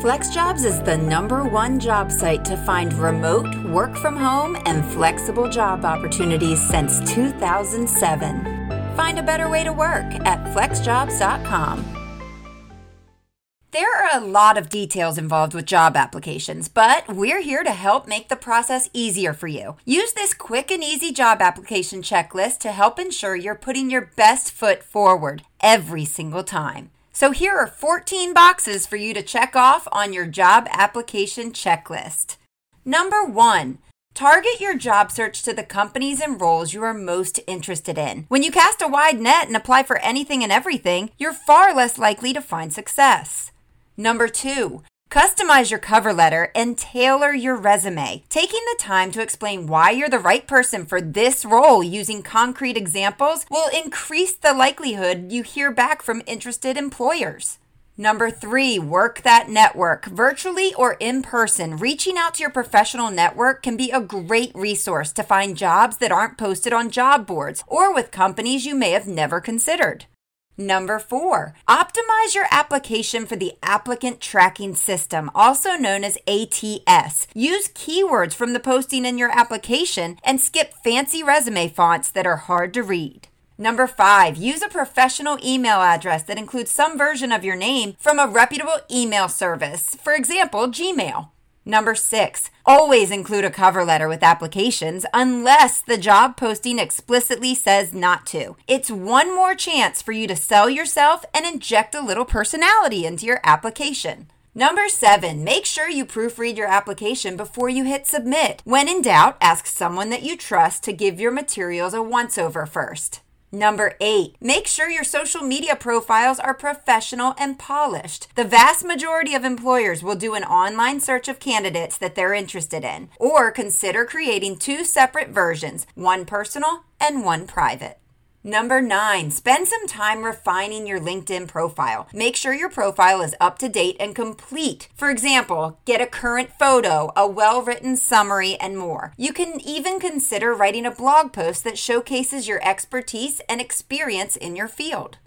FlexJobs is the number one job site to find remote, work from home, and flexible job opportunities since 2007. Find a better way to work at flexjobs.com. There are a lot of details involved with job applications, but we're here to help make the process easier for you. Use this quick and easy job application checklist to help ensure you're putting your best foot forward every single time. So here are 14 boxes for you to check off on your job application checklist. Number one, Target your job search to the companies and roles you are most interested in. When you cast a wide net and apply for anything and everything, you're far less likely to find success. Number two, Customize your cover letter and tailor your resume, taking the time to explain why you're the right person for this role using concrete examples will increase the likelihood you hear back from interested employers. Number three, work that network. Virtually or in person, reaching out to your professional network can be a great resource to find jobs that aren't posted on job boards or with companies you may have never considered. Number four, optimize your application for the applicant tracking system, also known as ATS. Use keywords from the posting in your application and skip fancy resume fonts that are hard to read. Number five, use a professional email address that includes some version of your name from a reputable email service, for example, Gmail. Number six, always include a cover letter with applications unless the job posting explicitly says not to. It's one more chance for you to sell yourself and inject a little personality into your application. Number seven, make sure you proofread your application before you hit submit. When in doubt, ask someone that you trust to give your materials a once over first. Number eight, make sure your social media profiles are professional and polished. The vast majority of employers will do an online search of candidates that they're interested in, or consider creating two separate versions, one personal and one private. Number nine, spend some time refining your LinkedIn profile. Make sure your profile is up to date and complete. For example, get a current photo, a well written summary, and more. You can even consider writing a blog post that showcases your expertise and experience in your field.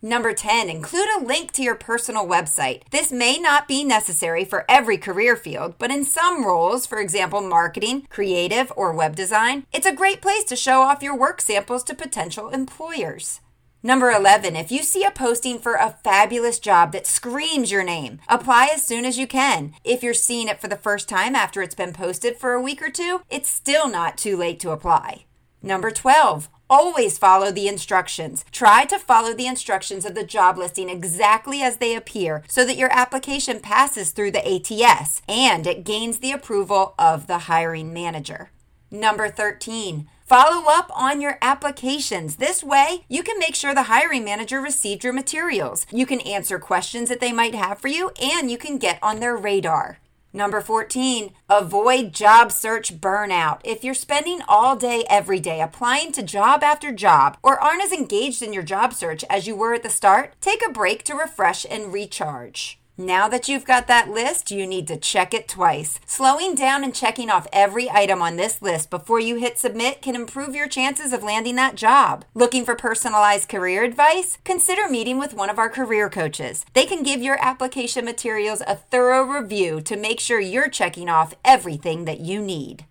Number 10, include a link to your personal website. This may not be necessary for every career field, but in some roles, for example, marketing, creative, or web design, it's a great place to show off your work samples to potential employers. Number 11, if you see a posting for a fabulous job that screams your name, apply as soon as you can. If you're seeing it for the first time after it's been posted for a week or two, it's still not too late to apply. Number 12, Always follow the instructions. Try to follow the instructions of the job listing exactly as they appear so that your application passes through the ATS and it gains the approval of the hiring manager. Number 13. Follow up on your applications. This way, you can make sure the hiring manager received your materials. You can answer questions that they might have for you, and you can get on their radar. Number 14, avoid job search burnout. If you're spending all day, every day applying to job after job or aren't as engaged in your job search as you were at the start, take a break to refresh and recharge. Now that you've got that list, you need to check it twice. Slowing down and checking off every item on this list before you hit submit can improve your chances of landing that job. Looking for personalized career advice? Consider meeting with one of our career coaches. They can give your application materials a thorough review to make sure you're checking off everything that you need.